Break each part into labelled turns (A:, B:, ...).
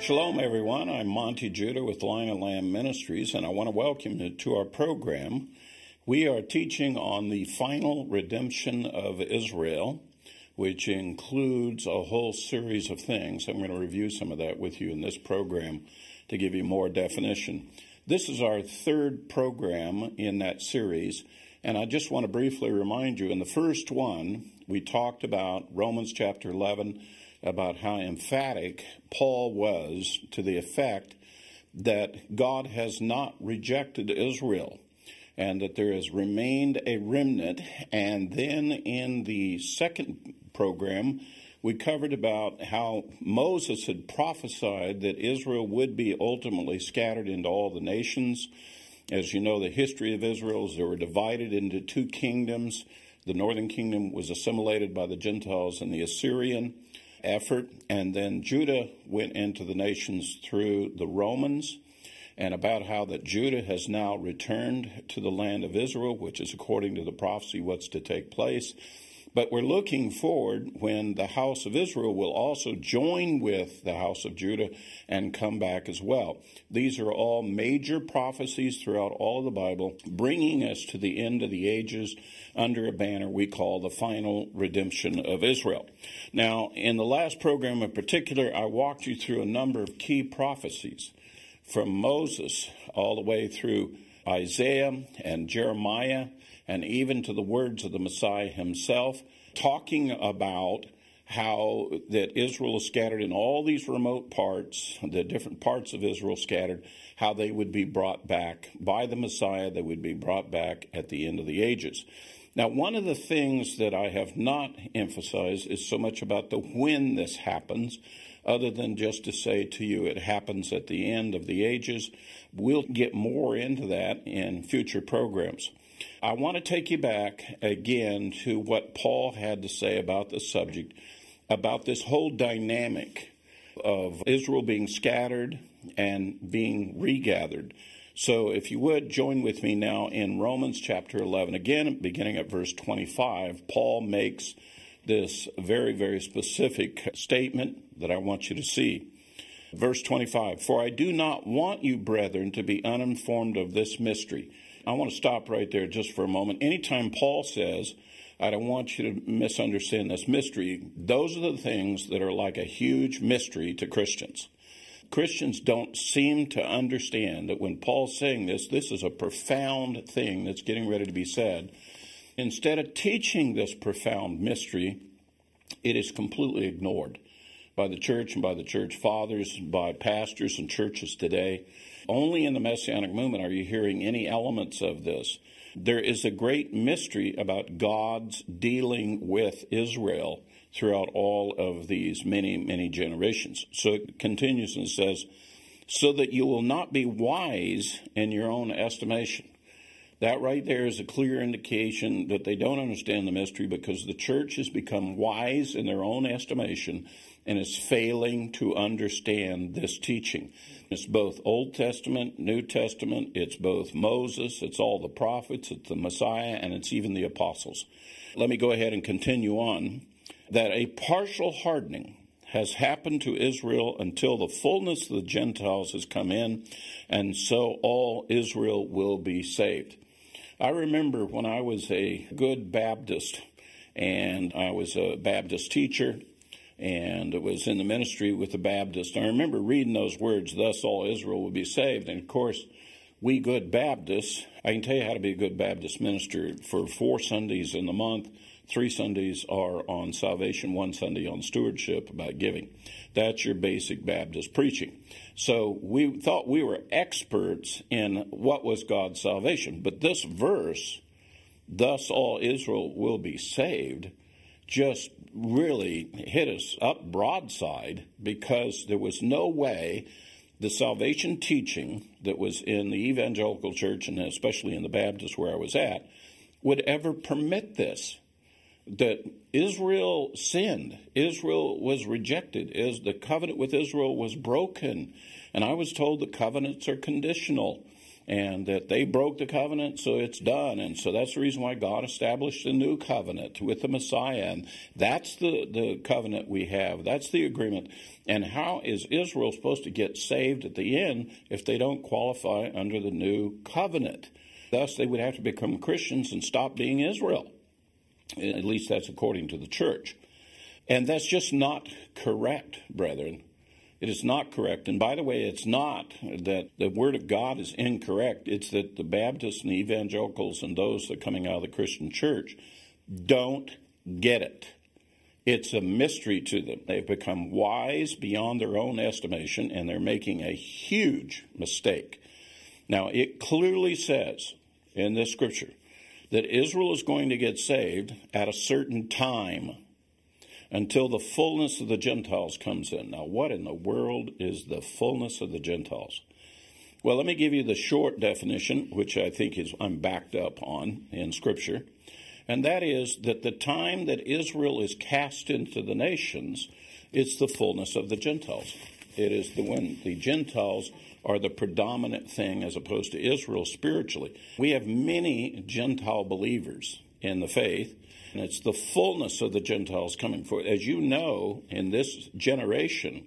A: Shalom, everyone. I'm Monte Judah with Lion and Lamb Ministries, and I want to welcome you to our program. We are teaching on the final redemption of Israel, which includes a whole series of things. I'm going to review some of that with you in this program to give you more definition. This is our third program in that series, and I just want to briefly remind you in the first one, we talked about Romans chapter 11 about how emphatic Paul was to the effect that God has not rejected Israel and that there has remained a remnant. And then in the second program, we covered about how Moses had prophesied that Israel would be ultimately scattered into all the nations. As you know, the history of Israel is they were divided into two kingdoms. The northern kingdom was assimilated by the Gentiles and the Assyrian effort. And then Judah went into the nations through the Romans and about how that Judah has now returned to the land of Israel, which is according to the prophecy what's to take place. But we're looking forward when the house of Israel will also join with the house of Judah and come back as well. These are all major prophecies throughout all of the Bible, bringing us to the end of the ages under a banner we call the final redemption of Israel. Now, in the last program in particular, I walked you through a number of key prophecies from Moses all the way through Isaiah and Jeremiah and even to the words of the Messiah himself, talking about how that Israel is scattered in all these remote parts, the different parts of Israel scattered, how they would be brought back by the Messiah, they would be brought back at the end of the ages. Now, one of the things that I have not emphasized is so much about the when this happens, other than just to say to you it happens at the end of the ages. We'll get more into that in future programs. I want to take you back again to what Paul had to say about the subject, about this whole dynamic of Israel being scattered and being regathered. So, if you would join with me now in Romans chapter 11, again, beginning at verse 25, Paul makes this very, very specific statement that I want you to see. Verse 25 For I do not want you, brethren, to be uninformed of this mystery I want to stop right there just for a moment. Anytime Paul says, I don't want you to misunderstand this mystery, those are the things that are like a huge mystery to Christians. Christians don't seem to understand that when Paul's saying this, this is a profound thing that's getting ready to be said. Instead of teaching this profound mystery, it is completely ignored by the church and by the church fathers and by pastors and churches today. Only in the Messianic movement are you hearing any elements of this. There is a great mystery about God's dealing with Israel throughout all of these many, many generations. So it continues and says, so that you will not be wise in your own estimation. That right there is a clear indication that they don't understand the mystery because the church has become wise in their own estimation and is failing to understand this teaching. It's both Old Testament, New Testament, it's both Moses, it's all the prophets, it's the Messiah, and it's even the apostles. Let me go ahead and continue on. That a partial hardening has happened to Israel until the fullness of the Gentiles has come in, and so all Israel will be saved. I remember when I was a good Baptist and I was a Baptist teacher and it was in the ministry with the Baptist. I remember reading those words, thus all Israel will be saved. And of course, we good Baptists, I can tell you how to be a good Baptist minister for four Sundays in the month. Three Sundays are on salvation, one Sunday on stewardship about giving. That's your basic Baptist preaching. So we thought we were experts in what was God's salvation. But this verse, thus all Israel will be saved, just really hit us up broadside because there was no way the salvation teaching that was in the evangelical church and especially in the Baptist where I was at would ever permit this. That Israel sinned, Israel was rejected, as the covenant with Israel was broken. And I was told the covenants are conditional. And that they broke the covenant, so it's done. And so that's the reason why God established a new covenant with the Messiah. And that's the, the covenant we have. That's the agreement. And how is Israel supposed to get saved at the end if they don't qualify under the new covenant? Thus, they would have to become Christians and stop being Israel. At least that's according to the church. And that's just not correct, brethren. It is not correct. And by the way, it's not that the Word of God is incorrect. It's that the Baptists and the evangelicals and those that are coming out of the Christian church don't get it. It's a mystery to them. They've become wise beyond their own estimation, and they're making a huge mistake. Now, it clearly says in this scripture that Israel is going to get saved at a certain time until the fullness of the Gentiles comes in. Now, what in the world is the fullness of the Gentiles? Well, let me give you the short definition, which I think is I'm backed up on in Scripture, and that is that the time that Israel is cast into the nations, it's the fullness of the Gentiles. It is the when the Gentiles are the predominant thing as opposed to Israel spiritually. We have many Gentile believers in the faith and it's the fullness of the Gentiles coming forth. As you know, in this generation,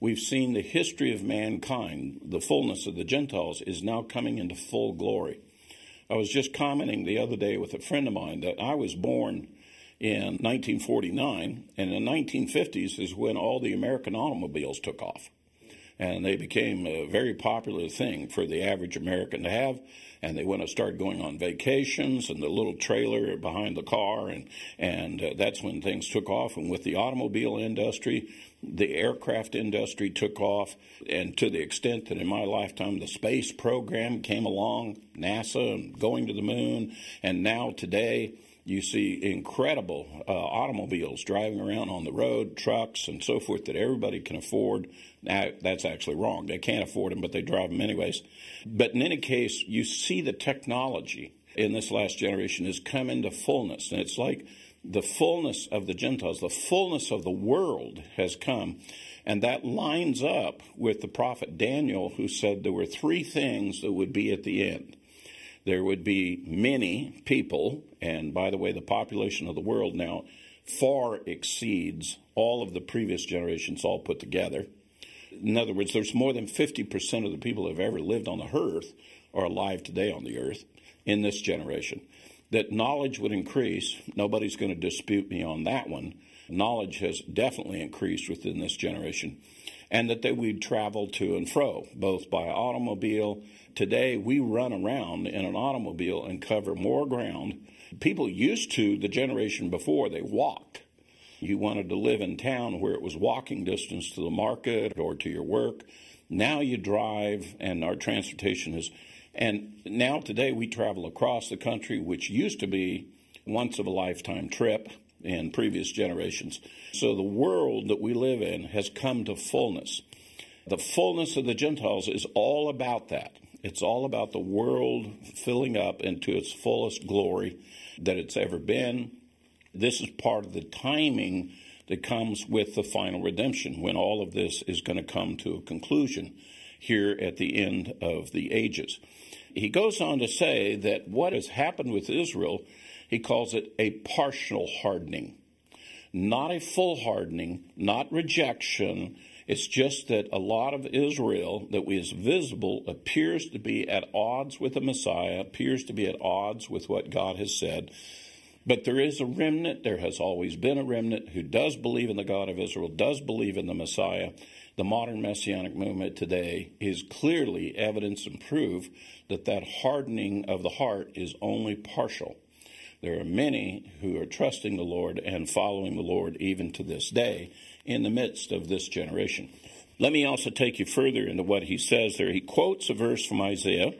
A: we've seen the history of mankind. The fullness of the Gentiles is now coming into full glory. I was just commenting the other day with a friend of mine that I was born in 1949, and the 1950s is when all the American automobiles took off and they became a very popular thing for the average American to have. And they want to start going on vacations and the little trailer behind the car, and and uh, that's when things took off. And with the automobile industry, the aircraft industry took off, and to the extent that in my lifetime the space program came along, NASA and going to the moon, and now today you see incredible uh, automobiles driving around on the road, trucks, and so forth that everybody can afford. Now, that's actually wrong. They can't afford them, but they drive them anyways. But in any case, you see the technology in this last generation has come into fullness. And it's like the fullness of the Gentiles, the fullness of the world has come. And that lines up with the prophet Daniel, who said there were three things that would be at the end there would be many people, and by the way, the population of the world now far exceeds all of the previous generations all put together. In other words, there's more than 50% of the people that have ever lived on the earth are alive today on the earth in this generation. That knowledge would increase, nobody's going to dispute me on that one. Knowledge has definitely increased within this generation and that they would travel to and fro, both by automobile. Today, we run around in an automobile and cover more ground. People used to, the generation before, they walked. You wanted to live in town where it was walking distance to the market or to your work. Now you drive, and our transportation is. And now today we travel across the country, which used to be once of a lifetime trip in previous generations. So the world that we live in has come to fullness. The fullness of the Gentiles is all about that. It's all about the world filling up into its fullest glory that it's ever been. This is part of the timing that comes with the final redemption when all of this is going to come to a conclusion here at the end of the ages. He goes on to say that what has happened with Israel he calls it a partial hardening. Not a full hardening, not rejection. It's just that a lot of Israel that is visible appears to be at odds with the Messiah, appears to be at odds with what God has said. But there is a remnant, there has always been a remnant who does believe in the God of Israel, does believe in the Messiah. The modern messianic movement today is clearly evidence and proof that that hardening of the heart is only partial. There are many who are trusting the Lord and following the Lord even to this day in the midst of this generation. Let me also take you further into what he says there. He quotes a verse from Isaiah,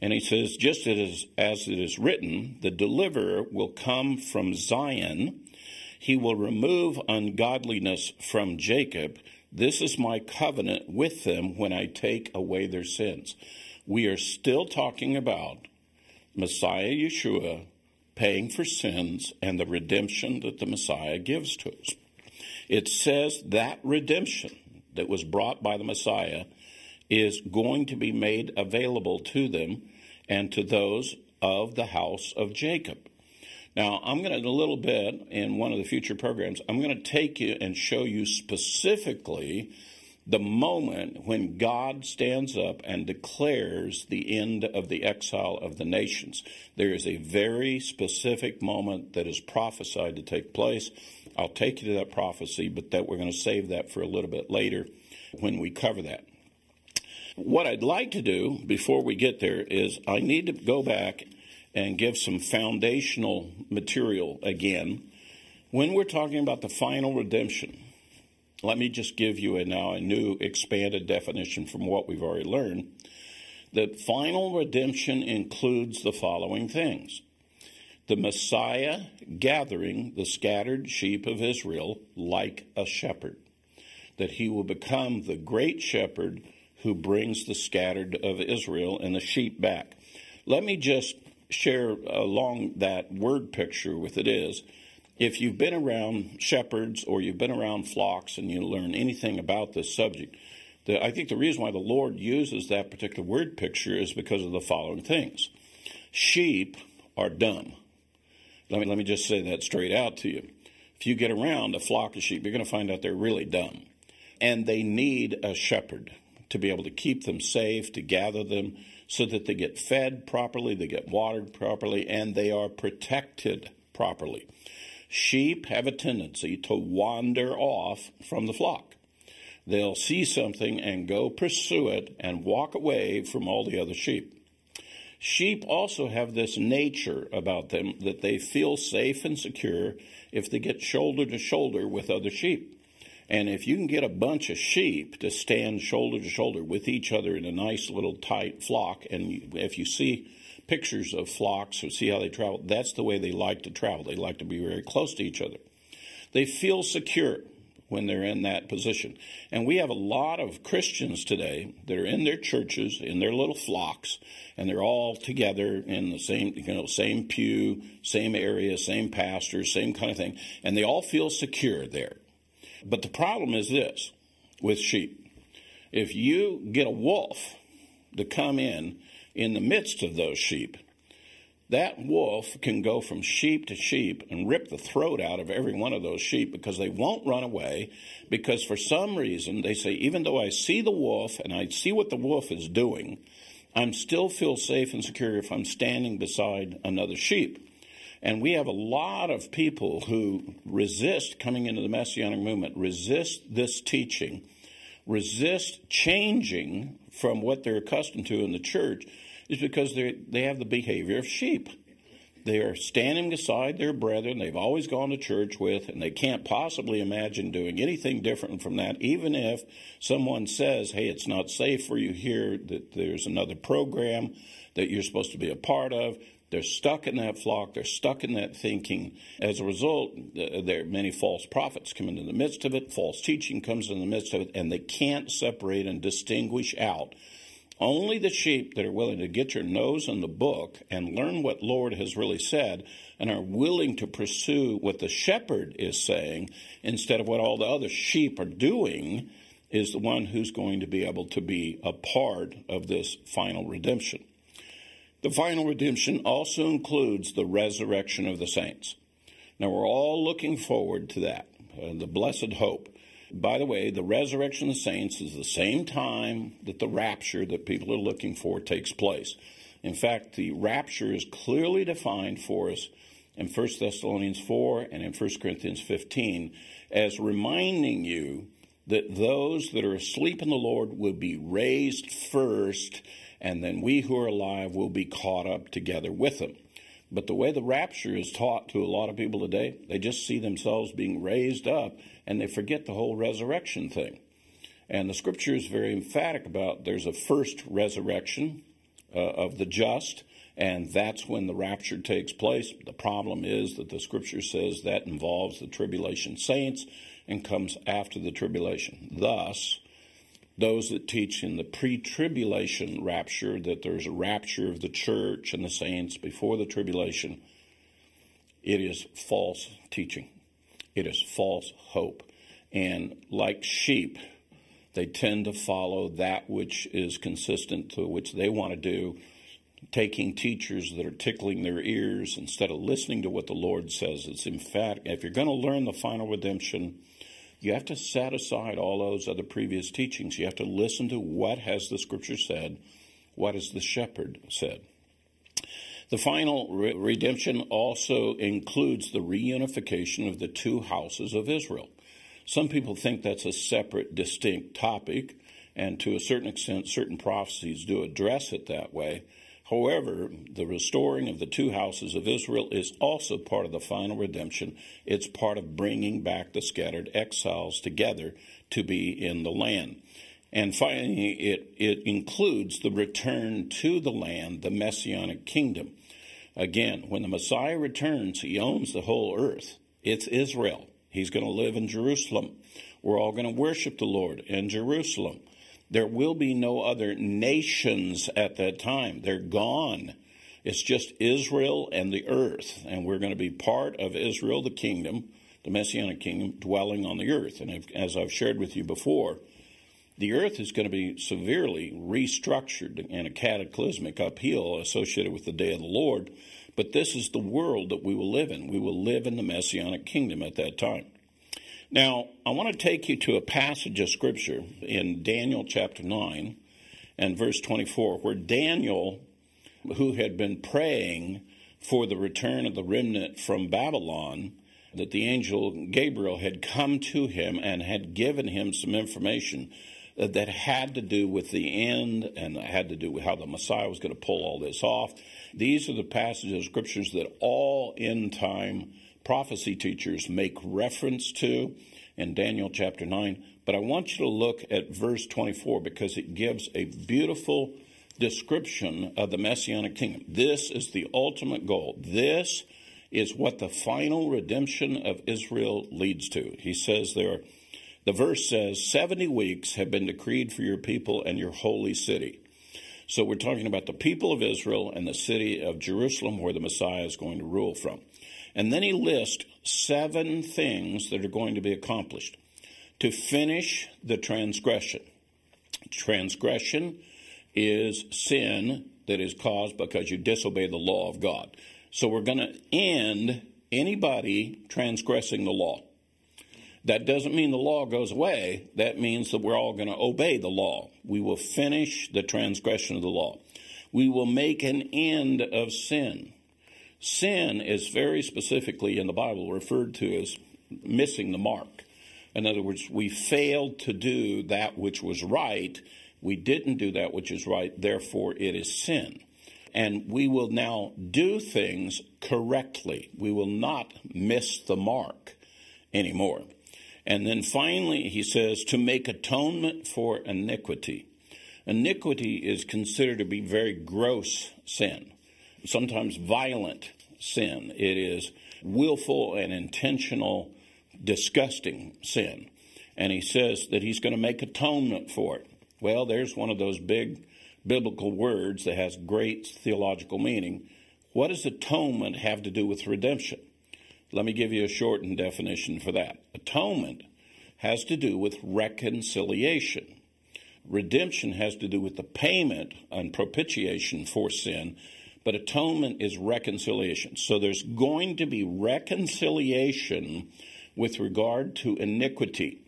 A: and he says, Just as, as it is written, the deliverer will come from Zion, he will remove ungodliness from Jacob. This is my covenant with them when I take away their sins. We are still talking about Messiah Yeshua paying for sins and the redemption that the Messiah gives to us. It says that redemption that was brought by the Messiah is going to be made available to them and to those of the house of Jacob. Now, I'm going to, in a little bit, in one of the future programs, I'm going to take you and show you specifically the moment when God stands up and declares the end of the exile of the nations. There is a very specific moment that is prophesied to take place. I'll take you to that prophecy, but that we're going to save that for a little bit later when we cover that. What I'd like to do before we get there is I need to go back and give some foundational material again. When we're talking about the final redemption, let me just give you a, now a new expanded definition from what we've already learned. The final redemption includes the following things the Messiah gathering the scattered sheep of Israel like a shepherd, that he will become the great shepherd who brings the scattered of Israel and the sheep back. Let me just share along that word picture with it is if you've been around shepherds or you've been around flocks and you learn anything about this subject, the, I think the reason why the Lord uses that particular word picture is because of the following things. Sheep are dumb. Let me, let me just say that straight out to you. If you get around a flock of sheep, you're going to find out they're really dumb. And they need a shepherd to be able to keep them safe, to gather them so that they get fed properly, they get watered properly, and they are protected properly. Sheep have a tendency to wander off from the flock. They'll see something and go pursue it and walk away from all the other sheep. Sheep also have this nature about them that they feel safe and secure if they get shoulder to shoulder with other sheep. And if you can get a bunch of sheep to stand shoulder to shoulder with each other in a nice little tight flock, and if you see pictures of flocks or see how they travel, that's the way they like to travel. They like to be very close to each other. They feel secure when they're in that position. And we have a lot of Christians today that are in their churches, in their little flocks, and they're all together in the same, you know, same pew, same area, same pastor, same kind of thing, and they all feel secure there. But the problem is this with sheep. If you get a wolf to come in in the midst of those sheep, that wolf can go from sheep to sheep and rip the throat out of every one of those sheep because they won't run away. Because for some reason, they say, even though I see the wolf and I see what the wolf is doing, I'm still feel safe and secure if I'm standing beside another sheep. And we have a lot of people who resist coming into the Messianic movement, resist this teaching, resist changing from what they're accustomed to in the church, is because they they have the behavior of sheep. They are standing beside their brethren they've always gone to church with, and they can't possibly imagine doing anything different from that, even if someone says, hey, it's not safe for you here, that there's another program that you're supposed to be a part of. They're stuck in that flock. They're stuck in that thinking. As a result, there are many false prophets come into the midst of it. False teaching comes in the midst of it, and they can't separate and distinguish out. Only the sheep that are willing to get your nose in the book and learn what Lord has really said and are willing to pursue what the shepherd is saying instead of what all the other sheep are doing is the one who's going to be able to be a part of this final redemption. The final redemption also includes the resurrection of the saints. Now, we're all looking forward to that, uh, the blessed hope. By the way, the resurrection of the saints is the same time that the rapture that people are looking for takes place. In fact, the rapture is clearly defined for us in 1 Thessalonians 4 and in 1 Corinthians 15 as reminding you that those that are asleep in the Lord will be raised first and then we who are alive will be caught up together with them. But the way the rapture is taught to a lot of people today, they just see themselves being raised up and they forget the whole resurrection thing. And the scripture is very emphatic about there's a first resurrection uh, of the just, and that's when the rapture takes place. The problem is that the scripture says that involves the tribulation saints and comes after the tribulation. Thus, those that teach in the pre tribulation rapture, that there's a rapture of the church and the saints before the tribulation, it is false teaching. It is false hope. And like sheep, They tend to follow that which is consistent to which they want to do, taking teachers that are tickling their ears instead of listening to what the Lord says. It's emphatic. If you're going to learn the final redemption, you have to set aside all those other previous teachings. You have to listen to what has the scripture said, what has the shepherd said. The final re- redemption also includes the reunification of the two houses of Israel. Some people think that's a separate, distinct topic, and to a certain extent, certain prophecies do address it that way. However, the restoring of the two houses of Israel is also part of the final redemption. It's part of bringing back the scattered exiles together to be in the land. And finally, it, it includes the return to the land, the messianic kingdom. Again, when the Messiah returns, he owns the whole earth. It's Israel. He's going to live in Jerusalem. We're all going to worship the Lord in Jerusalem. There will be no other nations at that time. They're gone. It's just Israel and the earth. And we're going to be part of Israel, the kingdom, the Messianic kingdom, dwelling on the earth. And as I've shared with you before, the earth is going to be severely restructured in a cataclysmic upheaval associated with the day of the Lord. But this is the world that we will live in. We will live in the Messianic kingdom at that time. Now, I want to take you to a passage of Scripture in Daniel chapter 9 and verse 24, where Daniel, who had been praying for the return of the remnant from Babylon, that the angel Gabriel had come to him and had given him some information that had to do with the end and had to do with how the Messiah was going to pull all this off. These are the passages of scriptures that all end time prophecy teachers make reference to in Daniel chapter 9. But I want you to look at verse 24 because it gives a beautiful description of the Messianic kingdom. This is the ultimate goal. This is what the final redemption of Israel leads to. He says there, the verse says, 70 weeks have been decreed for your people and your holy city. So we're talking about the people of Israel and the city of Jerusalem where the Messiah is going to rule from. And then he lists seven things that are going to be accomplished to finish the transgression. Transgression is sin that is caused because you disobey the law of God. So we're going to end anybody transgressing the law. That doesn't mean the law goes away. That means that we're all going to obey the law. We will finish the transgression of the law. We will make an end of sin. Sin is very specifically in the Bible referred to as missing the mark. In other words, we failed to do that which was right. We didn't do that which is right. Therefore, it is sin. And we will now do things correctly. We will not miss the mark anymore. And then finally, he says, to make atonement for iniquity. Iniquity is considered to be very gross sin, sometimes violent sin. It is willful and intentional, disgusting sin. And he says that he's going to make atonement for it. Well, there's one of those big biblical words that has great theological meaning. What does atonement have to do with redemption? Let me give you a shortened definition for that. Atonement has to do with reconciliation. Redemption has to do with the payment and propitiation for sin, but atonement is reconciliation. So there's going to be reconciliation with regard to iniquity.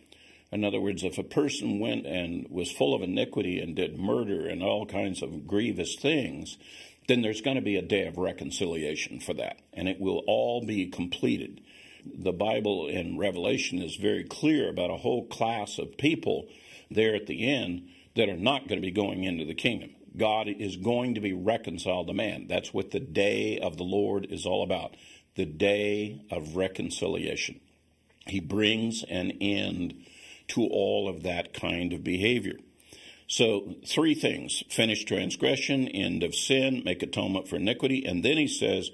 A: In other words, if a person went and was full of iniquity and did murder and all kinds of grievous things, then there's going to be a day of reconciliation for that, and it will all be completed. The Bible in Revelation is very clear about a whole class of people there at the end that are not going to be going into the kingdom. God is going to be reconciled to man. That's what the day of the Lord is all about the day of reconciliation. He brings an end to all of that kind of behavior. So, three things finish transgression, end of sin, make atonement for iniquity. And then he says,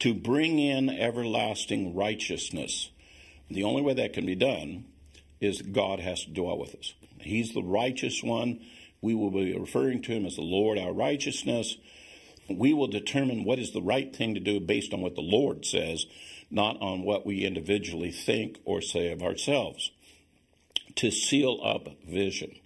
A: to bring in everlasting righteousness. The only way that can be done is God has to dwell with us. He's the righteous one. We will be referring to him as the Lord, our righteousness. We will determine what is the right thing to do based on what the Lord says, not on what we individually think or say of ourselves. To seal up vision.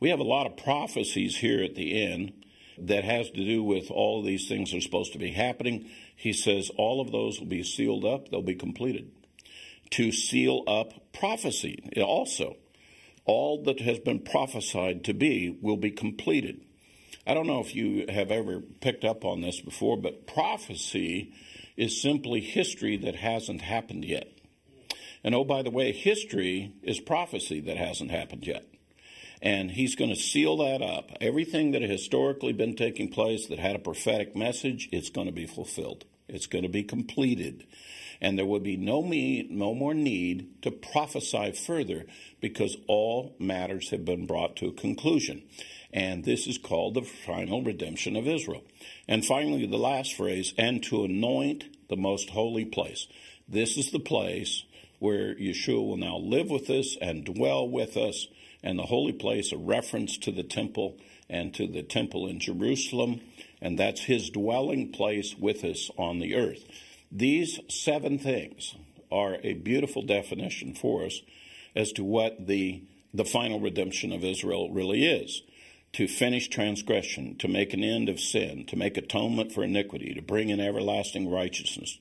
A: We have a lot of prophecies here at the end that has to do with all of these things that are supposed to be happening. He says all of those will be sealed up, they'll be completed. To seal up prophecy also. All that has been prophesied to be will be completed. I don't know if you have ever picked up on this before, but prophecy is simply history that hasn't happened yet. And oh, by the way, history is prophecy that hasn't happened yet. And he's going to seal that up. Everything that had historically been taking place that had a prophetic message, it's going to be fulfilled. It's going to be completed. And there will be no, me, no more need to prophesy further because all matters have been brought to a conclusion. And this is called the final redemption of Israel. And finally, the last phrase, and to anoint the most holy place. This is the place where Yeshua will now live with us and dwell with us, and the holy place, a reference to the temple and to the temple in Jerusalem, and that's his dwelling place with us on the earth. These seven things are a beautiful definition for us as to what the, the final redemption of Israel really is to finish transgression, to make an end of sin, to make atonement for iniquity, to bring in everlasting righteousness,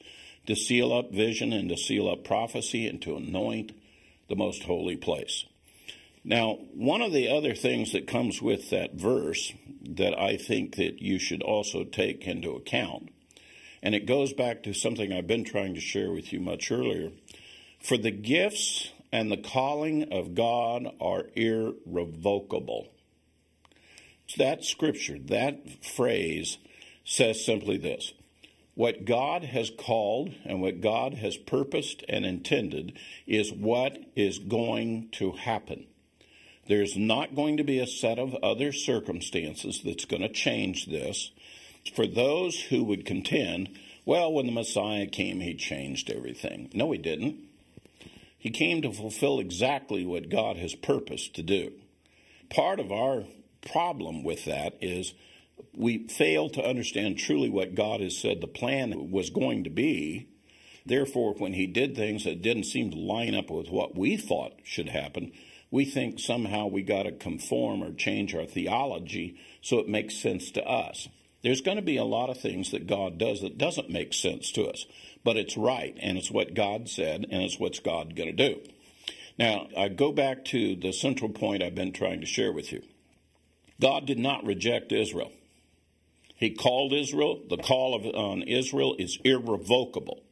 A: to seal up vision and to seal up prophecy and to anoint the most holy place. Now, one of the other things that comes with that verse that I think that you should also take into account, and it goes back to something I've been trying to share with you much earlier, for the gifts and the calling of God are irrevocable. That scripture, that phrase says simply this what God has called and what God has purposed and intended is what is going to happen. There's not going to be a set of other circumstances that's going to change this. For those who would contend, well, when the Messiah came, he changed everything. No, he didn't. He came to fulfill exactly what God has purposed to do. Part of our problem with that is we fail to understand truly what God has said the plan was going to be. Therefore, when he did things that didn't seem to line up with what we thought should happen, we think somehow we got to conform or change our theology so it makes sense to us. There's going to be a lot of things that God does that doesn't make sense to us, but it's right and it's what God said and it's what's God going to do. Now, I go back to the central point I've been trying to share with you. God did not reject Israel. He called Israel. The call of, on Israel is irrevocable.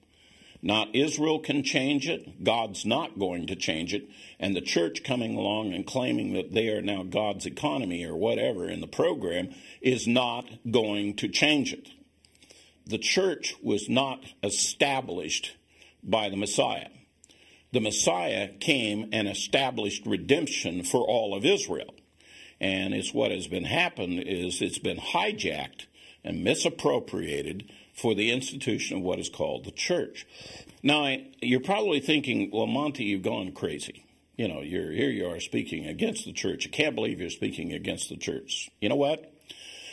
A: Not Israel can change it. God's not going to change it. And the church coming along and claiming that they are now God's economy or whatever in the program is not going to change it. The church was not established by the Messiah. The Messiah came and established redemption for all of Israel. And it's what has been happened is it's been hijacked and misappropriated for the institution of what is called the church. Now, you're probably thinking, well, Monte, you've gone crazy. You know, you're here you are speaking against the church. I can't believe you're speaking against the church. You know what?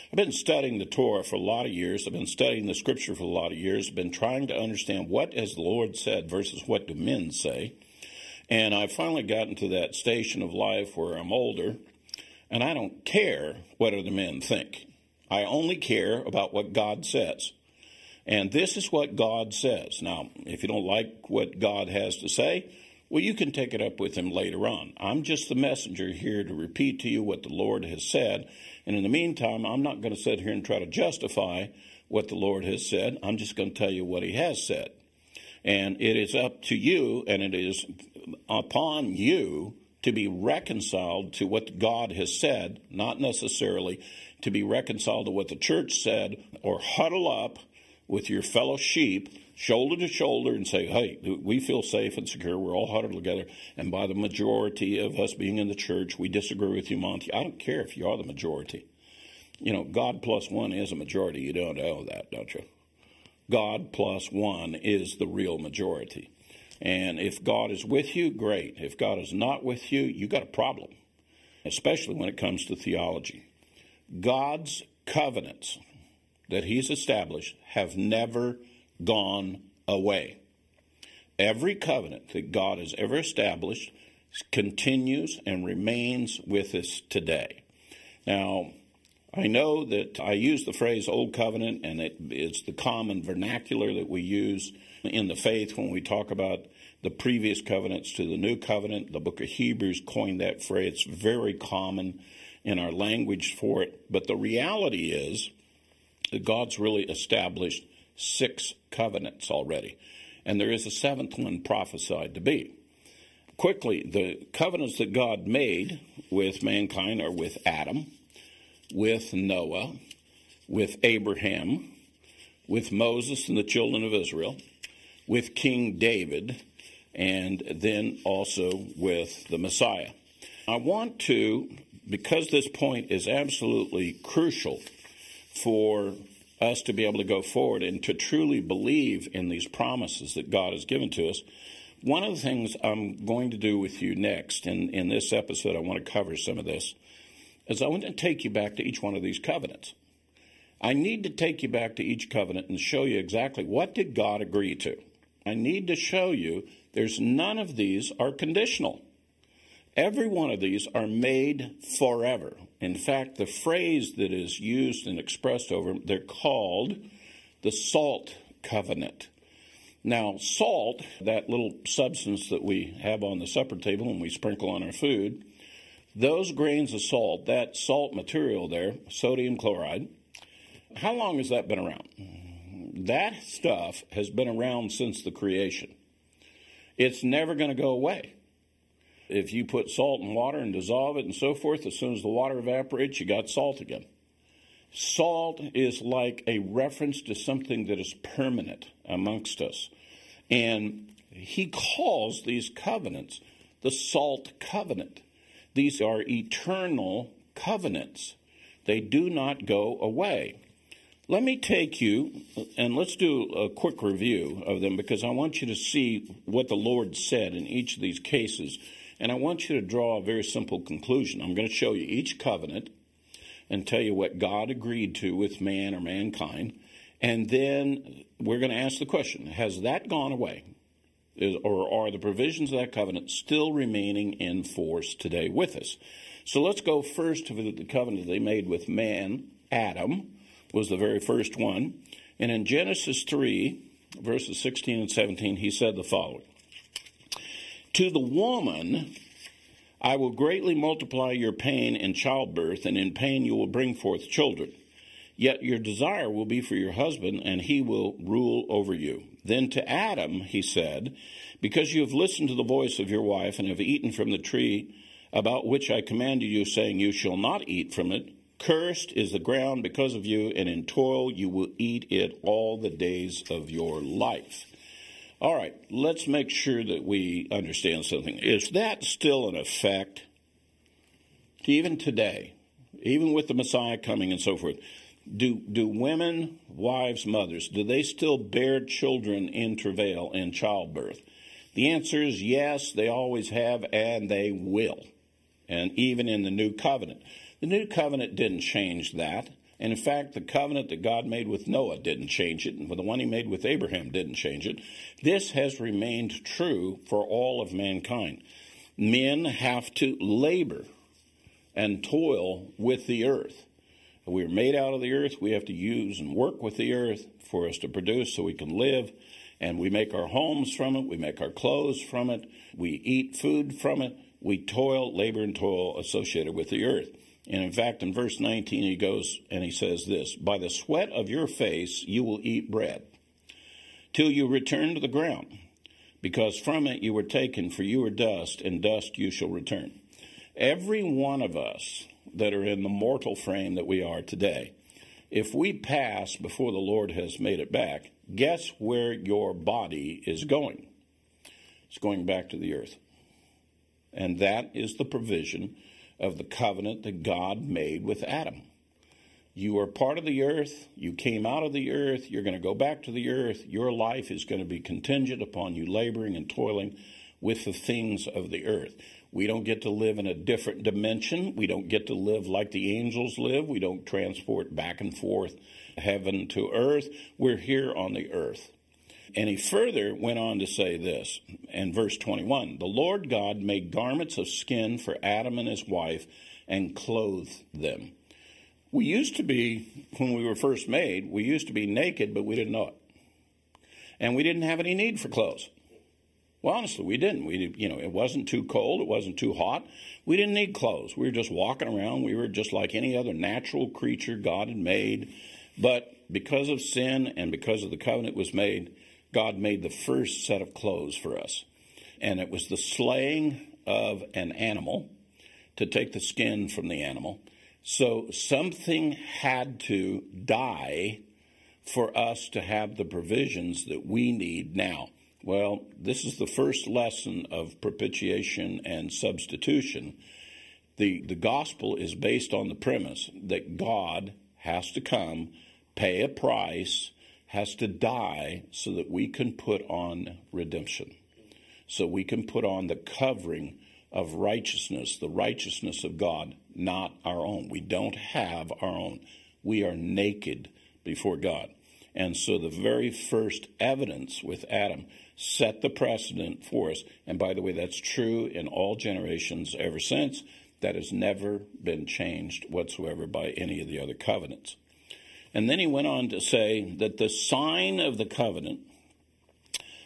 A: I've been studying the Torah for a lot of years. I've been studying the scripture for a lot of years. I've been trying to understand what has the Lord said versus what do men say. And I've finally gotten to that station of life where I'm older, and I don't care what other men think. I only care about what God says. And this is what God says. Now, if you don't like what God has to say, well, you can take it up with him later on. I'm just the messenger here to repeat to you what the Lord has said. And in the meantime, I'm not going to sit here and try to justify what the Lord has said. I'm just going to tell you what he has said. And it is up to you and it is upon you to be reconciled to what God has said, not necessarily to be reconciled to what the church said, or huddle up with your fellow sheep, shoulder to shoulder, and say, hey, we feel safe and secure. We're all huddled together. And by the majority of us being in the church, we disagree with you, Monte. I don't care if you are the majority. You know, God plus one is a majority. You don't know that, don't you? God plus one is the real majority. And if God is with you, great. If God is not with you, you got a problem, especially when it comes to theology. God's covenants that He's established have never gone away. Every covenant that God has ever established continues and remains with us today. Now, I know that I use the phrase Old Covenant, and it, it's the common vernacular that we use in the faith when we talk about the previous covenants to the new covenant. The book of Hebrews coined that phrase. It's very common in our language for it. But the reality is that God's really established six covenants already, and there is a seventh one prophesied to be. Quickly, the covenants that God made with mankind are with Adam, with Noah, with Abraham, with Moses and the children of Israel, with King David, and then also with the Messiah. I want to, because this point is absolutely crucial for us to be able to go forward and to truly believe in these promises that God has given to us. One of the things I'm going to do with you next, and in this episode, I want to cover some of this, is I want to take you back to each one of these covenants. I need to take you back to each covenant and show you exactly what did God agree to. I need to show you there's none of these are conditional. Every one of these are made forever. In fact, the phrase that is used and expressed over them, they're called the salt covenant. Now, salt, that little substance that we have on the supper table and we sprinkle on our food, those grains of salt, that salt material there, sodium chloride, how long has that been around? That stuff has been around since the creation. It's never going to go away. If you put salt in water and dissolve it and so forth, as soon as the water evaporates, you got salt again. Salt is like a reference to something that is permanent amongst us. And he calls these covenants the salt covenant. These are eternal covenants, they do not go away. Let me take you and let's do a quick review of them because I want you to see what the Lord said in each of these cases and I want you to draw a very simple conclusion. I'm going to show you each covenant and tell you what God agreed to with man or mankind. And then we're going to ask the question Has that gone away? or are the provisions of that covenant still remaining in force today with us? So let's go first to the covenant they made with man. Adam was the very first one. And in Genesis 3, verses 16 and 17, he said the following to the woman, I will greatly multiply your pain in childbirth, and in pain you will bring forth children. Yet your desire will be for your husband, and he will rule over you. Then to Adam he said, Because you have listened to the voice of your wife, and have eaten from the tree about which I commanded you, saying, You shall not eat from it, cursed is the ground because of you, and in toil you will eat it all the days of your life. All right, let's make sure that we understand something. Is that still in effect even today, even with the Messiah coming and so forth? Do, do women, wives, mothers, do they still bear children in travail in childbirth? The answer is yes, they always have, and they will. And even in the new covenant. The new covenant didn't change that. And in fact, the covenant that God made with Noah didn't change it, and the one he made with Abraham didn't change it. This has remained true for all of mankind. Men have to labor and toil with the earth. We are made out of the earth. We have to use and work with the earth for us to produce so we can live. And we make our homes from it. We make our clothes from it. We eat food from it. We toil, labor, and toil associated with the earth. And in fact, in verse 19, he goes and he says this By the sweat of your face you will eat bread, till you return to the ground, because from it you were taken, for you are dust, and dust you shall return. Every one of us that are in the mortal frame that we are today, if we pass before the Lord has made it back, guess where your body is going? It's going back to the earth. And that is the provision of the covenant that God made with Adam. You are part of the earth. You came out of the earth. You're going to go back to the earth. Your life is going to be contingent upon you laboring and toiling with the things of the earth. We don't get to live in a different dimension. We don't get to live like the angels live. We don't transport back and forth heaven to earth. We're here on the earth. And he further went on to say this in verse 21 The Lord God made garments of skin for Adam and his wife and clothed them. We used to be, when we were first made, we used to be naked, but we didn't know it. And we didn't have any need for clothes. Well, honestly, we didn't. We, you know, it wasn't too cold. It wasn't too hot. We didn't need clothes. We were just walking around. We were just like any other natural creature God had made. But because of sin and because of the covenant was made, God made the first set of clothes for us. And it was the slaying of an animal to take the skin from the animal. So something had to die for us to have the provisions that we need now. Well, this is the first lesson of propitiation and substitution. The, the gospel is based on the premise that God has to come, pay a price, has to die so that we can put on redemption. So we can put on the covering of righteousness, the righteousness of God, not our own. We don't have our own. We are naked before God. And so the very first evidence with Adam set the precedent for us. And by the way, that's true in all generations ever since. That has never been changed whatsoever by any of the other covenants. And then he went on to say that the sign of the covenant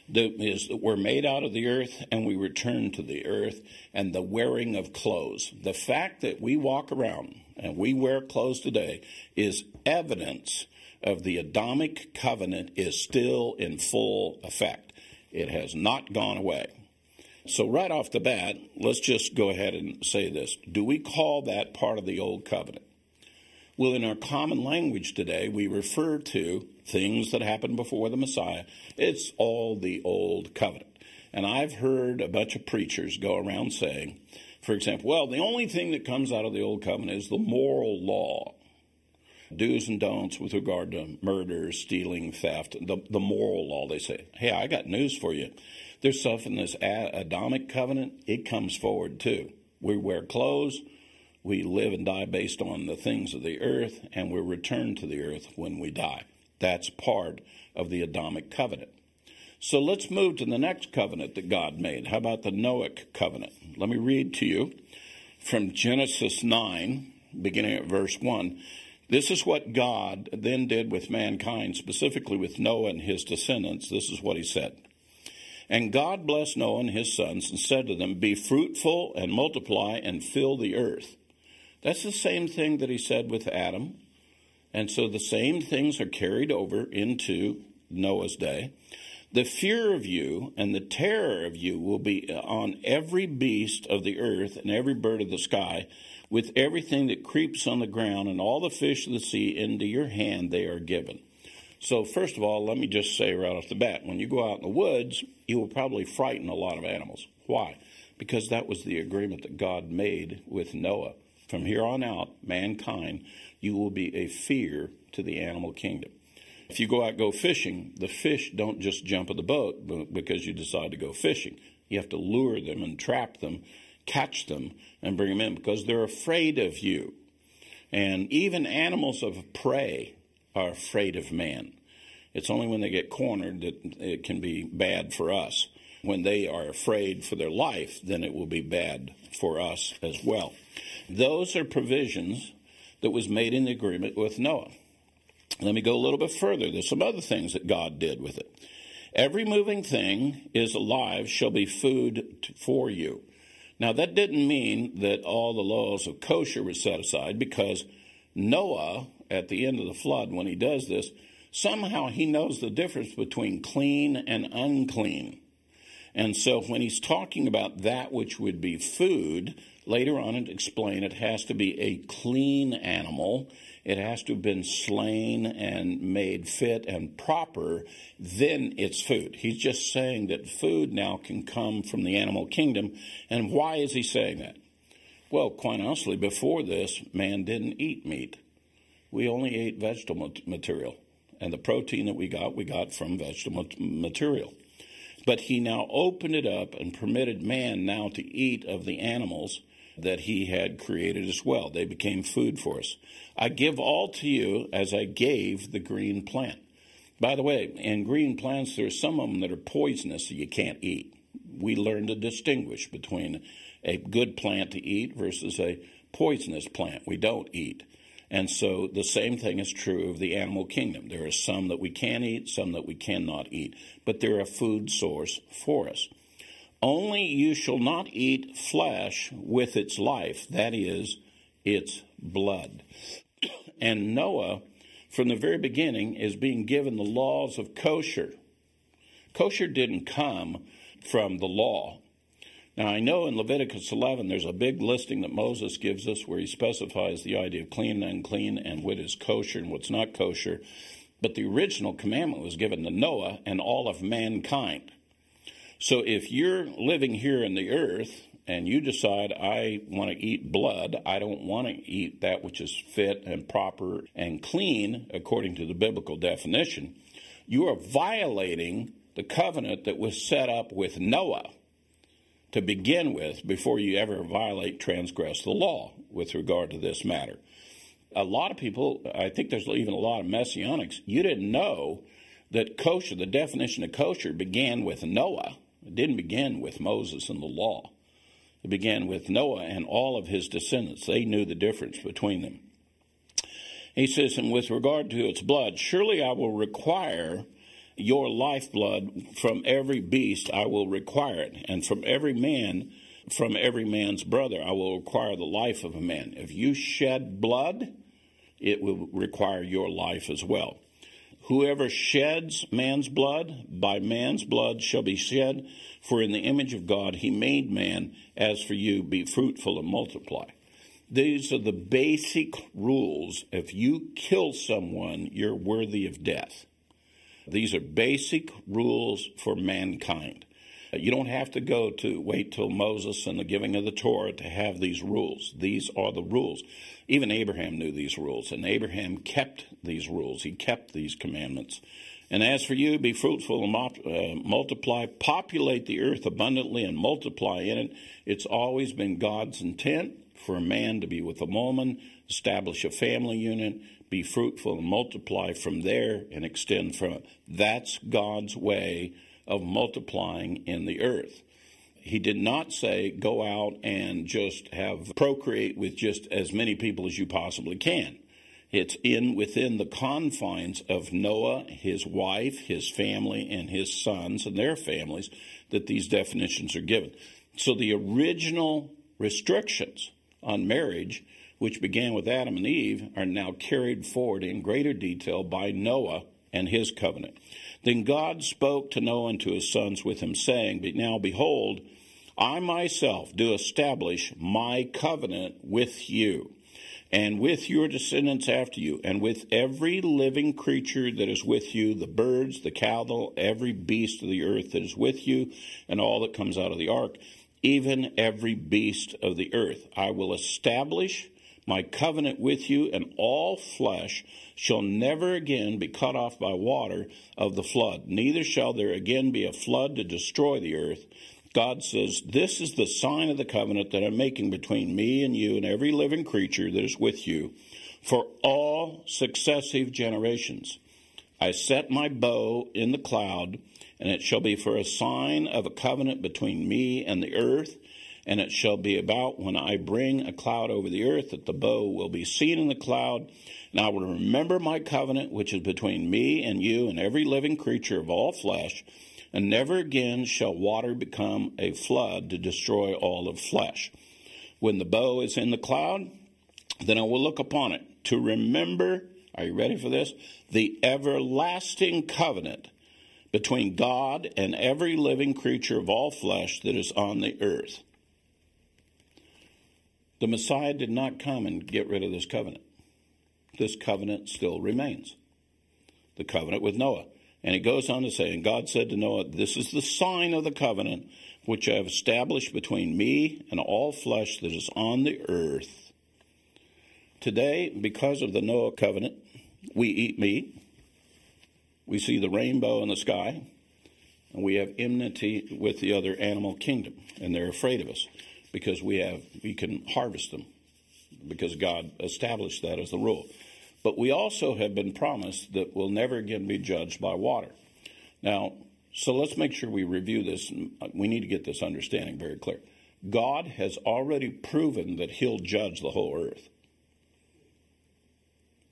A: that is that we're made out of the earth and we return to the earth and the wearing of clothes. The fact that we walk around and we wear clothes today is evidence of the Adamic covenant is still in full effect. It has not gone away. So, right off the bat, let's just go ahead and say this. Do we call that part of the old covenant? Well, in our common language today, we refer to things that happened before the Messiah. It's all the old covenant. And I've heard a bunch of preachers go around saying, for example, well, the only thing that comes out of the old covenant is the moral law do's and don'ts with regard to murder, stealing, theft, the, the moral law. They say, hey, I got news for you. There's stuff in this Adamic covenant, it comes forward too. We wear clothes, we live and die based on the things of the earth, and we return to the earth when we die. That's part of the Adamic covenant. So let's move to the next covenant that God made. How about the Noahic covenant? Let me read to you from Genesis 9, beginning at verse 1. This is what God then did with mankind, specifically with Noah and his descendants. This is what he said. And God blessed Noah and his sons and said to them, Be fruitful and multiply and fill the earth. That's the same thing that he said with Adam. And so the same things are carried over into Noah's day. The fear of you and the terror of you will be on every beast of the earth and every bird of the sky with everything that creeps on the ground and all the fish of the sea into your hand they are given. So, first of all, let me just say right off the bat when you go out in the woods, you will probably frighten a lot of animals. Why? Because that was the agreement that God made with Noah. From here on out, mankind, you will be a fear to the animal kingdom. If you go out go fishing, the fish don't just jump at the boat because you decide to go fishing. You have to lure them and trap them catch them and bring them in because they're afraid of you. And even animals of prey are afraid of man. It's only when they get cornered that it can be bad for us. When they are afraid for their life, then it will be bad for us as well. Those are provisions that was made in the agreement with Noah. Let me go a little bit further. There's some other things that God did with it. Every moving thing is alive shall be food for you. Now, that didn't mean that all the laws of kosher were set aside because Noah, at the end of the flood, when he does this, somehow he knows the difference between clean and unclean. And so when he's talking about that which would be food, later on it explain it has to be a clean animal it has to have been slain and made fit and proper, then it's food. He's just saying that food now can come from the animal kingdom. And why is he saying that? Well, quite honestly, before this, man didn't eat meat. We only ate vegetable material. And the protein that we got, we got from vegetable material. But he now opened it up and permitted man now to eat of the animals that he had created as well. They became food for us. I give all to you as I gave the green plant. By the way, in green plants, there are some of them that are poisonous that you can't eat. We learn to distinguish between a good plant to eat versus a poisonous plant we don't eat. And so the same thing is true of the animal kingdom. There are some that we can eat, some that we cannot eat, but they're a food source for us. Only you shall not eat flesh with its life, that is, its blood. and Noah, from the very beginning, is being given the laws of kosher. Kosher didn't come from the law. Now, I know in Leviticus 11 there's a big listing that Moses gives us where he specifies the idea of clean and unclean and what is kosher and what's not kosher. But the original commandment was given to Noah and all of mankind. So if you're living here in the earth and you decide, I want to eat blood, I don't want to eat that which is fit and proper and clean according to the biblical definition, you are violating the covenant that was set up with Noah to begin with before you ever violate, transgress the law with regard to this matter. A lot of people, I think there's even a lot of messianics, you didn't know that kosher, the definition of kosher began with Noah. It didn't begin with Moses and the law. It began with Noah and all of his descendants. They knew the difference between them. He says, and with regard to its blood, surely I will require your lifeblood from every beast I will require it, and from every man, from every man's brother, I will require the life of a man. If you shed blood, it will require your life as well. Whoever sheds man's blood, by man's blood shall be shed, for in the image of God he made man. As for you, be fruitful and multiply. These are the basic rules. If you kill someone, you're worthy of death. These are basic rules for mankind. You don't have to go to wait till Moses and the giving of the Torah to have these rules. These are the rules. Even Abraham knew these rules, and Abraham kept these rules. He kept these commandments. And as for you, be fruitful and uh, multiply, populate the earth abundantly and multiply in it. It's always been God's intent for a man to be with a woman, establish a family unit, be fruitful and multiply from there and extend from it. That's God's way of multiplying in the earth. He did not say go out and just have procreate with just as many people as you possibly can. It's in within the confines of Noah, his wife, his family, and his sons and their families that these definitions are given. So the original restrictions on marriage which began with Adam and Eve, are now carried forward in greater detail by Noah and his covenant. Then God spoke to Noah and to his sons with him, saying, But now behold, I myself do establish my covenant with you, and with your descendants after you, and with every living creature that is with you, the birds, the cattle, every beast of the earth that is with you, and all that comes out of the ark, even every beast of the earth. I will establish my covenant with you, and all flesh shall never again be cut off by water of the flood, neither shall there again be a flood to destroy the earth. God says, This is the sign of the covenant that I'm making between me and you and every living creature that is with you for all successive generations. I set my bow in the cloud, and it shall be for a sign of a covenant between me and the earth and it shall be about when I bring a cloud over the earth that the bow will be seen in the cloud. And I will remember my covenant, which is between me and you and every living creature of all flesh. And never again shall water become a flood to destroy all of flesh. When the bow is in the cloud, then I will look upon it to remember, are you ready for this? The everlasting covenant between God and every living creature of all flesh that is on the earth. The Messiah did not come and get rid of this covenant. This covenant still remains. The covenant with Noah. And it goes on to say, And God said to Noah, This is the sign of the covenant which I have established between me and all flesh that is on the earth. Today, because of the Noah covenant, we eat meat, we see the rainbow in the sky, and we have enmity with the other animal kingdom, and they're afraid of us because we have we can harvest them because God established that as the rule. But we also have been promised that we'll never again be judged by water. Now, so let's make sure we review this. We need to get this understanding very clear. God has already proven that he'll judge the whole earth.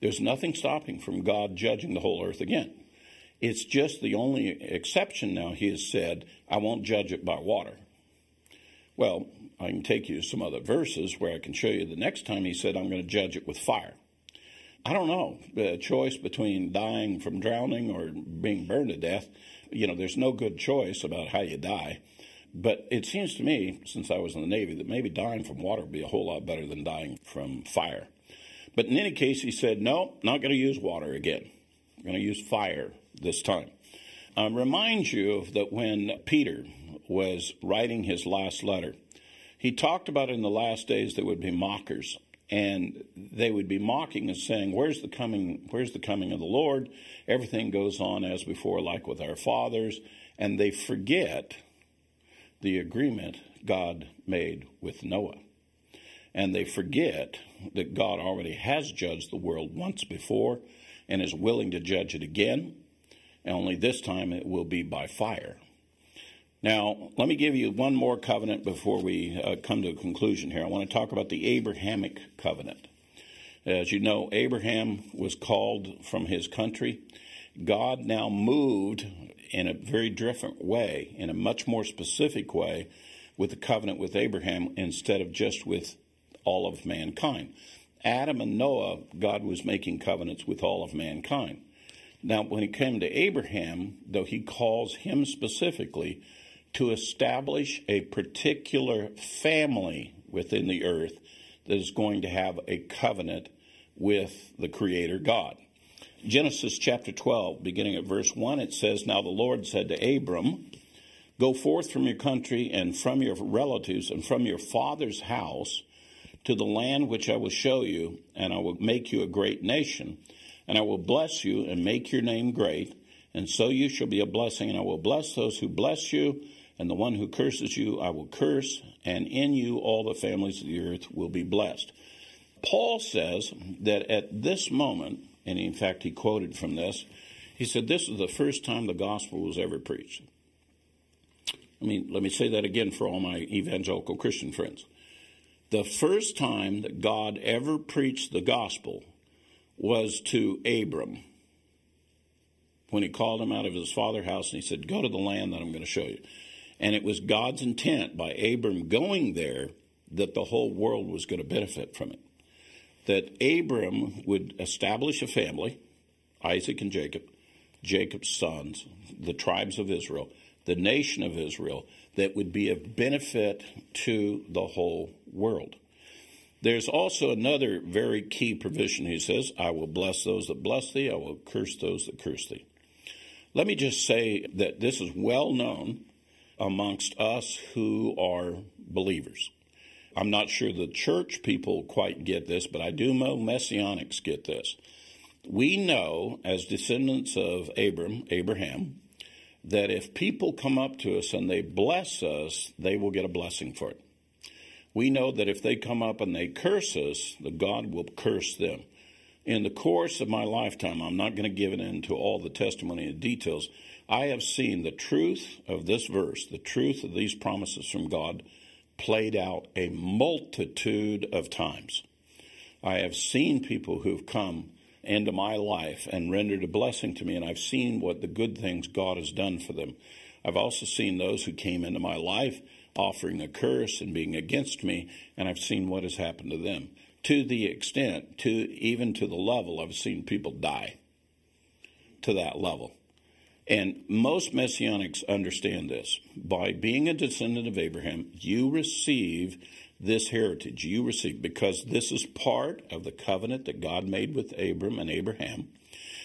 A: There's nothing stopping from God judging the whole earth again. It's just the only exception now he has said, I won't judge it by water. Well, I can take you some other verses where I can show you the next time he said, I'm going to judge it with fire. I don't know. The choice between dying from drowning or being burned to death, you know, there's no good choice about how you die. But it seems to me, since I was in the Navy, that maybe dying from water would be a whole lot better than dying from fire. But in any case, he said, no, not going to use water again. I'm going to use fire this time. I remind you of that when Peter was writing his last letter, he talked about in the last days there would be mockers and they would be mocking and saying, "Where's the coming? Where's the coming of the Lord?" Everything goes on as before, like with our fathers, and they forget the agreement God made with Noah, and they forget that God already has judged the world once before, and is willing to judge it again, and only this time it will be by fire. Now, let me give you one more covenant before we uh, come to a conclusion here. I want to talk about the Abrahamic covenant. As you know, Abraham was called from his country. God now moved in a very different way, in a much more specific way, with the covenant with Abraham instead of just with all of mankind. Adam and Noah, God was making covenants with all of mankind. Now, when it came to Abraham, though he calls him specifically, to establish a particular family within the earth that is going to have a covenant with the Creator God. Genesis chapter 12, beginning at verse 1, it says, Now the Lord said to Abram, Go forth from your country and from your relatives and from your father's house to the land which I will show you, and I will make you a great nation, and I will bless you and make your name great, and so you shall be a blessing, and I will bless those who bless you and the one who curses you I will curse, and in you all the families of the earth will be blessed. Paul says that at this moment, and in fact he quoted from this, he said, This is the first time the gospel was ever preached. I mean, let me say that again for all my evangelical Christian friends. The first time that God ever preached the gospel was to Abram when he called him out of his father's house and he said, Go to the land that I'm going to show you. And it was God's intent by Abram going there that the whole world was going to benefit from it. That Abram would establish a family, Isaac and Jacob, Jacob's sons, the tribes of Israel, the nation of Israel, that would be of benefit to the whole world. There's also another very key provision. He says, I will bless those that bless thee, I will curse those that curse thee. Let me just say that this is well known amongst us who are believers. I'm not sure the church people quite get this, but I do know messianics get this. We know, as descendants of Abram, Abraham, that if people come up to us and they bless us, they will get a blessing for it. We know that if they come up and they curse us, the God will curse them. In the course of my lifetime, I'm not going to give it into all the testimony and details, I have seen the truth of this verse, the truth of these promises from God, played out a multitude of times. I have seen people who've come into my life and rendered a blessing to me, and I've seen what the good things God has done for them. I've also seen those who came into my life offering a curse and being against me, and I've seen what has happened to them. To the extent, to even to the level, I've seen people die to that level. And most messianics understand this. By being a descendant of Abraham, you receive this heritage. You receive, because this is part of the covenant that God made with Abram and Abraham.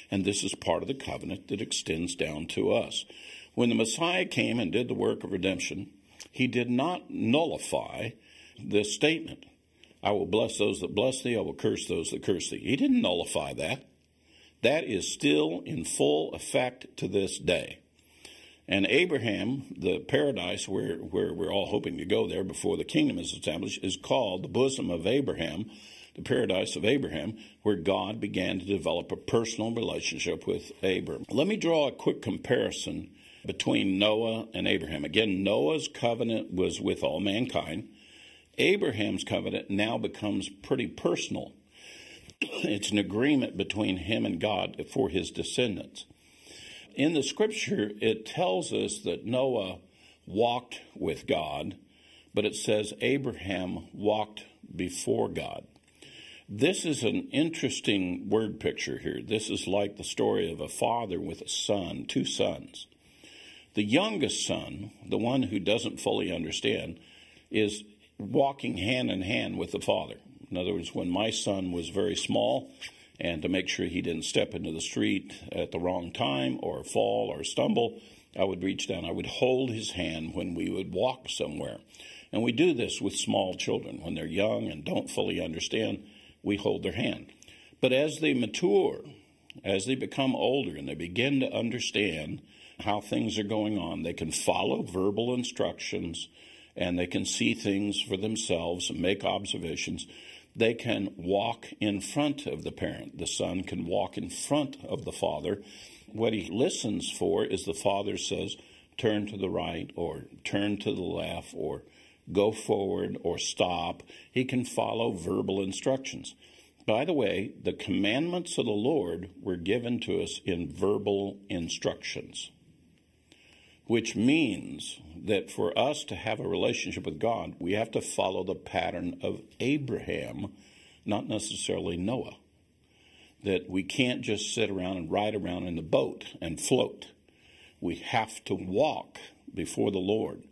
A: And this is part of the covenant that extends down to us. When the Messiah came and did the work of redemption, he did not nullify this statement. I will bless those that bless thee, I will curse those that curse thee. He didn't nullify that. That is still in full effect to this day. And Abraham, the paradise where, where we're all hoping to go there before the kingdom is established, is called the bosom of Abraham, the paradise of Abraham, where God began to develop a personal relationship with Abram. Let me draw a quick comparison between Noah and Abraham. Again, Noah's covenant was with all mankind. Abraham's covenant now becomes pretty personal It's an agreement between him and God for his descendants. In the scripture, it tells us that Noah walked with God, but it says Abraham walked before God. This is an interesting word picture here. This is like the story of a father with a son, two sons. The youngest son, the one who doesn't fully understand, is walking hand in hand with the father. In other words, when my son was very small, and to make sure he didn't step into the street at the wrong time or fall or stumble, I would reach down. I would hold his hand when we would walk somewhere. And we do this with small children. When they're young and don't fully understand, we hold their hand. But as they mature, as they become older and they begin to understand how things are going on, they can follow verbal instructions and they can see things for themselves and make observations. They can walk in front of the parent. The son can walk in front of the father. What he listens for is the father says, turn to the right or turn to the left or go forward or stop. He can follow verbal instructions. By the way, the commandments of the Lord were given to us in verbal instructions which means that for us to have a relationship with God, we have to follow the pattern of Abraham, not necessarily Noah. That we can't just sit around and ride around in the boat and float. We have to walk before the Lord.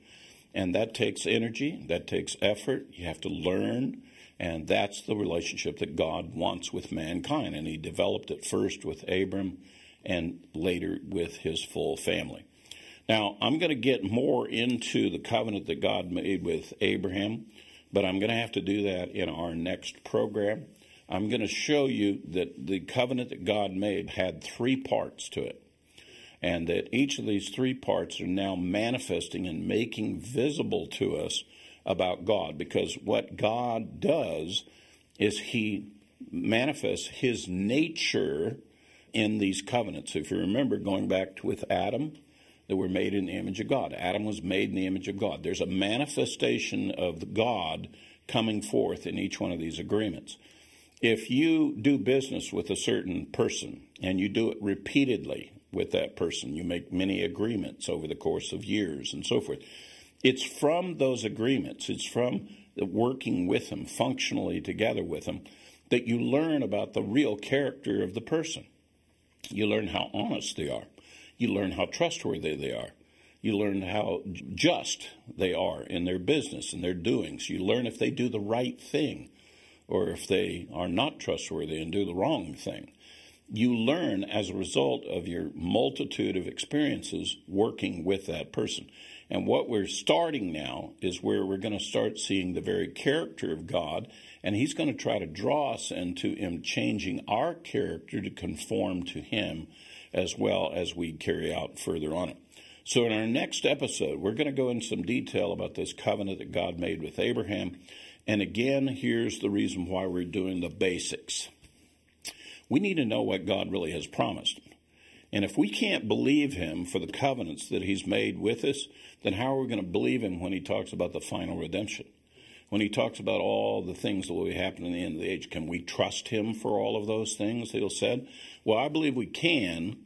A: And that takes energy, that takes effort. You have to learn. And that's the relationship that God wants with mankind. And He developed it first with Abram and later with his full family. Now, I'm going to get more into the covenant that God made with Abraham, but I'm going to have to do that in our next program. I'm going to show you that the covenant that God made had three parts to it, and that each of these three parts are now manifesting and making visible to us about God, because what God does is He manifests His nature in these covenants. If you remember, going back with Adam, that were made in the image of God. Adam was made in the image of God. There's a manifestation of God coming forth in each one of these agreements. If you do business with a certain person and you do it repeatedly with that person, you make many agreements over the course of years and so forth. It's from those agreements, it's from working with them, functionally together with them, that you learn about the real character of the person. You learn how honest they are. You learn how trustworthy they are. You learn how just they are in their business and their doings. You learn if they do the right thing or if they are not trustworthy and do the wrong thing. You learn as a result of your multitude of experiences working with that person. And what we're starting now is where we're going to start seeing the very character of God, and He's going to try to draw us into Him changing our character to conform to Him as well as we carry out further on it. So, in our next episode, we're going to go into some detail about this covenant that God made with Abraham. And again, here's the reason why we're doing the basics. We need to know what God really has promised. And if we can't believe Him for the covenants that He's made with us, then how are we going to believe Him when He talks about the final redemption? When He talks about all the things that will happen in the end of the age, can we trust Him for all of those things that He'll said? Well, I believe we can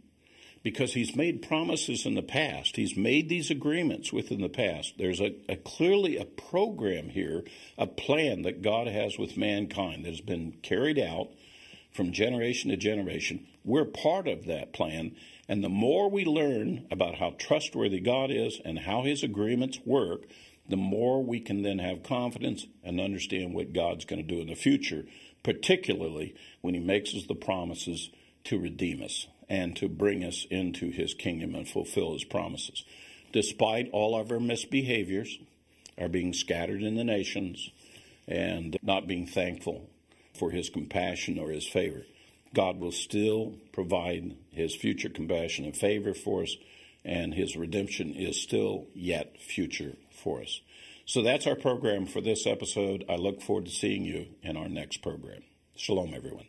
A: because he's made promises in the past. He's made these agreements within the past. There's a, a, clearly a program here, a plan that God has with mankind that has been carried out from generation to generation. We're part of that plan. And the more we learn about how trustworthy God is and how his agreements work, the more we can then have confidence and understand what God's going to do in the future, particularly when he makes us the promises to redeem us and to bring us into his kingdom and fulfill his promises. Despite all of our misbehaviors, our being scattered in the nations, and not being thankful for his compassion or his favor, God will still provide his future compassion and favor for us, and his redemption is still yet future for us. So that's our program for this episode. I look forward to seeing you in our next program. Shalom, everyone.